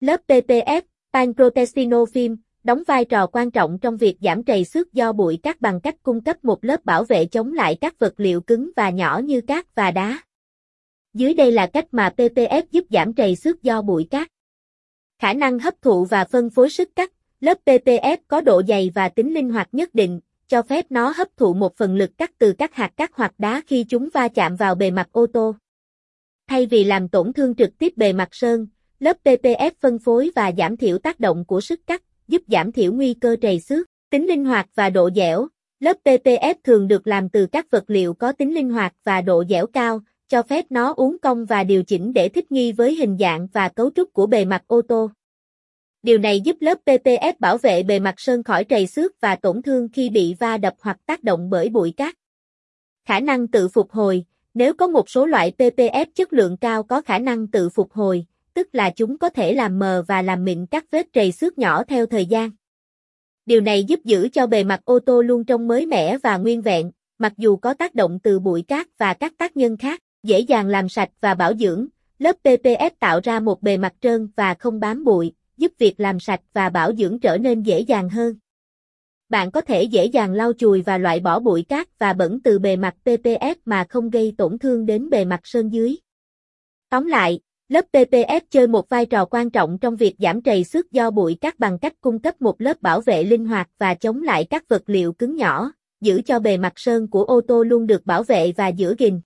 Lớp PPF, Panprotestino Film, đóng vai trò quan trọng trong việc giảm trầy xước do bụi cát bằng cách cung cấp một lớp bảo vệ chống lại các vật liệu cứng và nhỏ như cát và đá. Dưới đây là cách mà PPF giúp giảm trầy xước do bụi cát. Khả năng hấp thụ và phân phối sức cắt, lớp PPF có độ dày và tính linh hoạt nhất định, cho phép nó hấp thụ một phần lực cắt từ các hạt cát hoặc đá khi chúng va chạm vào bề mặt ô tô. Thay vì làm tổn thương trực tiếp bề mặt sơn, lớp PPF phân phối và giảm thiểu tác động của sức cắt, giúp giảm thiểu nguy cơ trầy xước. Tính linh hoạt và độ dẻo, lớp PPF thường được làm từ các vật liệu có tính linh hoạt và độ dẻo cao, cho phép nó uốn cong và điều chỉnh để thích nghi với hình dạng và cấu trúc của bề mặt ô tô. Điều này giúp lớp PPF bảo vệ bề mặt sơn khỏi trầy xước và tổn thương khi bị va đập hoặc tác động bởi bụi cát. Khả năng tự phục hồi, nếu có một số loại PPF chất lượng cao có khả năng tự phục hồi, tức là chúng có thể làm mờ và làm mịn các vết trầy xước nhỏ theo thời gian. Điều này giúp giữ cho bề mặt ô tô luôn trông mới mẻ và nguyên vẹn, mặc dù có tác động từ bụi cát và các tác nhân khác, dễ dàng làm sạch và bảo dưỡng. Lớp PPF tạo ra một bề mặt trơn và không bám bụi, giúp việc làm sạch và bảo dưỡng trở nên dễ dàng hơn. Bạn có thể dễ dàng lau chùi và loại bỏ bụi cát và bẩn từ bề mặt PPF mà không gây tổn thương đến bề mặt sơn dưới. Tóm lại, lớp PPF chơi một vai trò quan trọng trong việc giảm trầy xước do bụi cát bằng cách cung cấp một lớp bảo vệ linh hoạt và chống lại các vật liệu cứng nhỏ, giữ cho bề mặt sơn của ô tô luôn được bảo vệ và giữ gìn.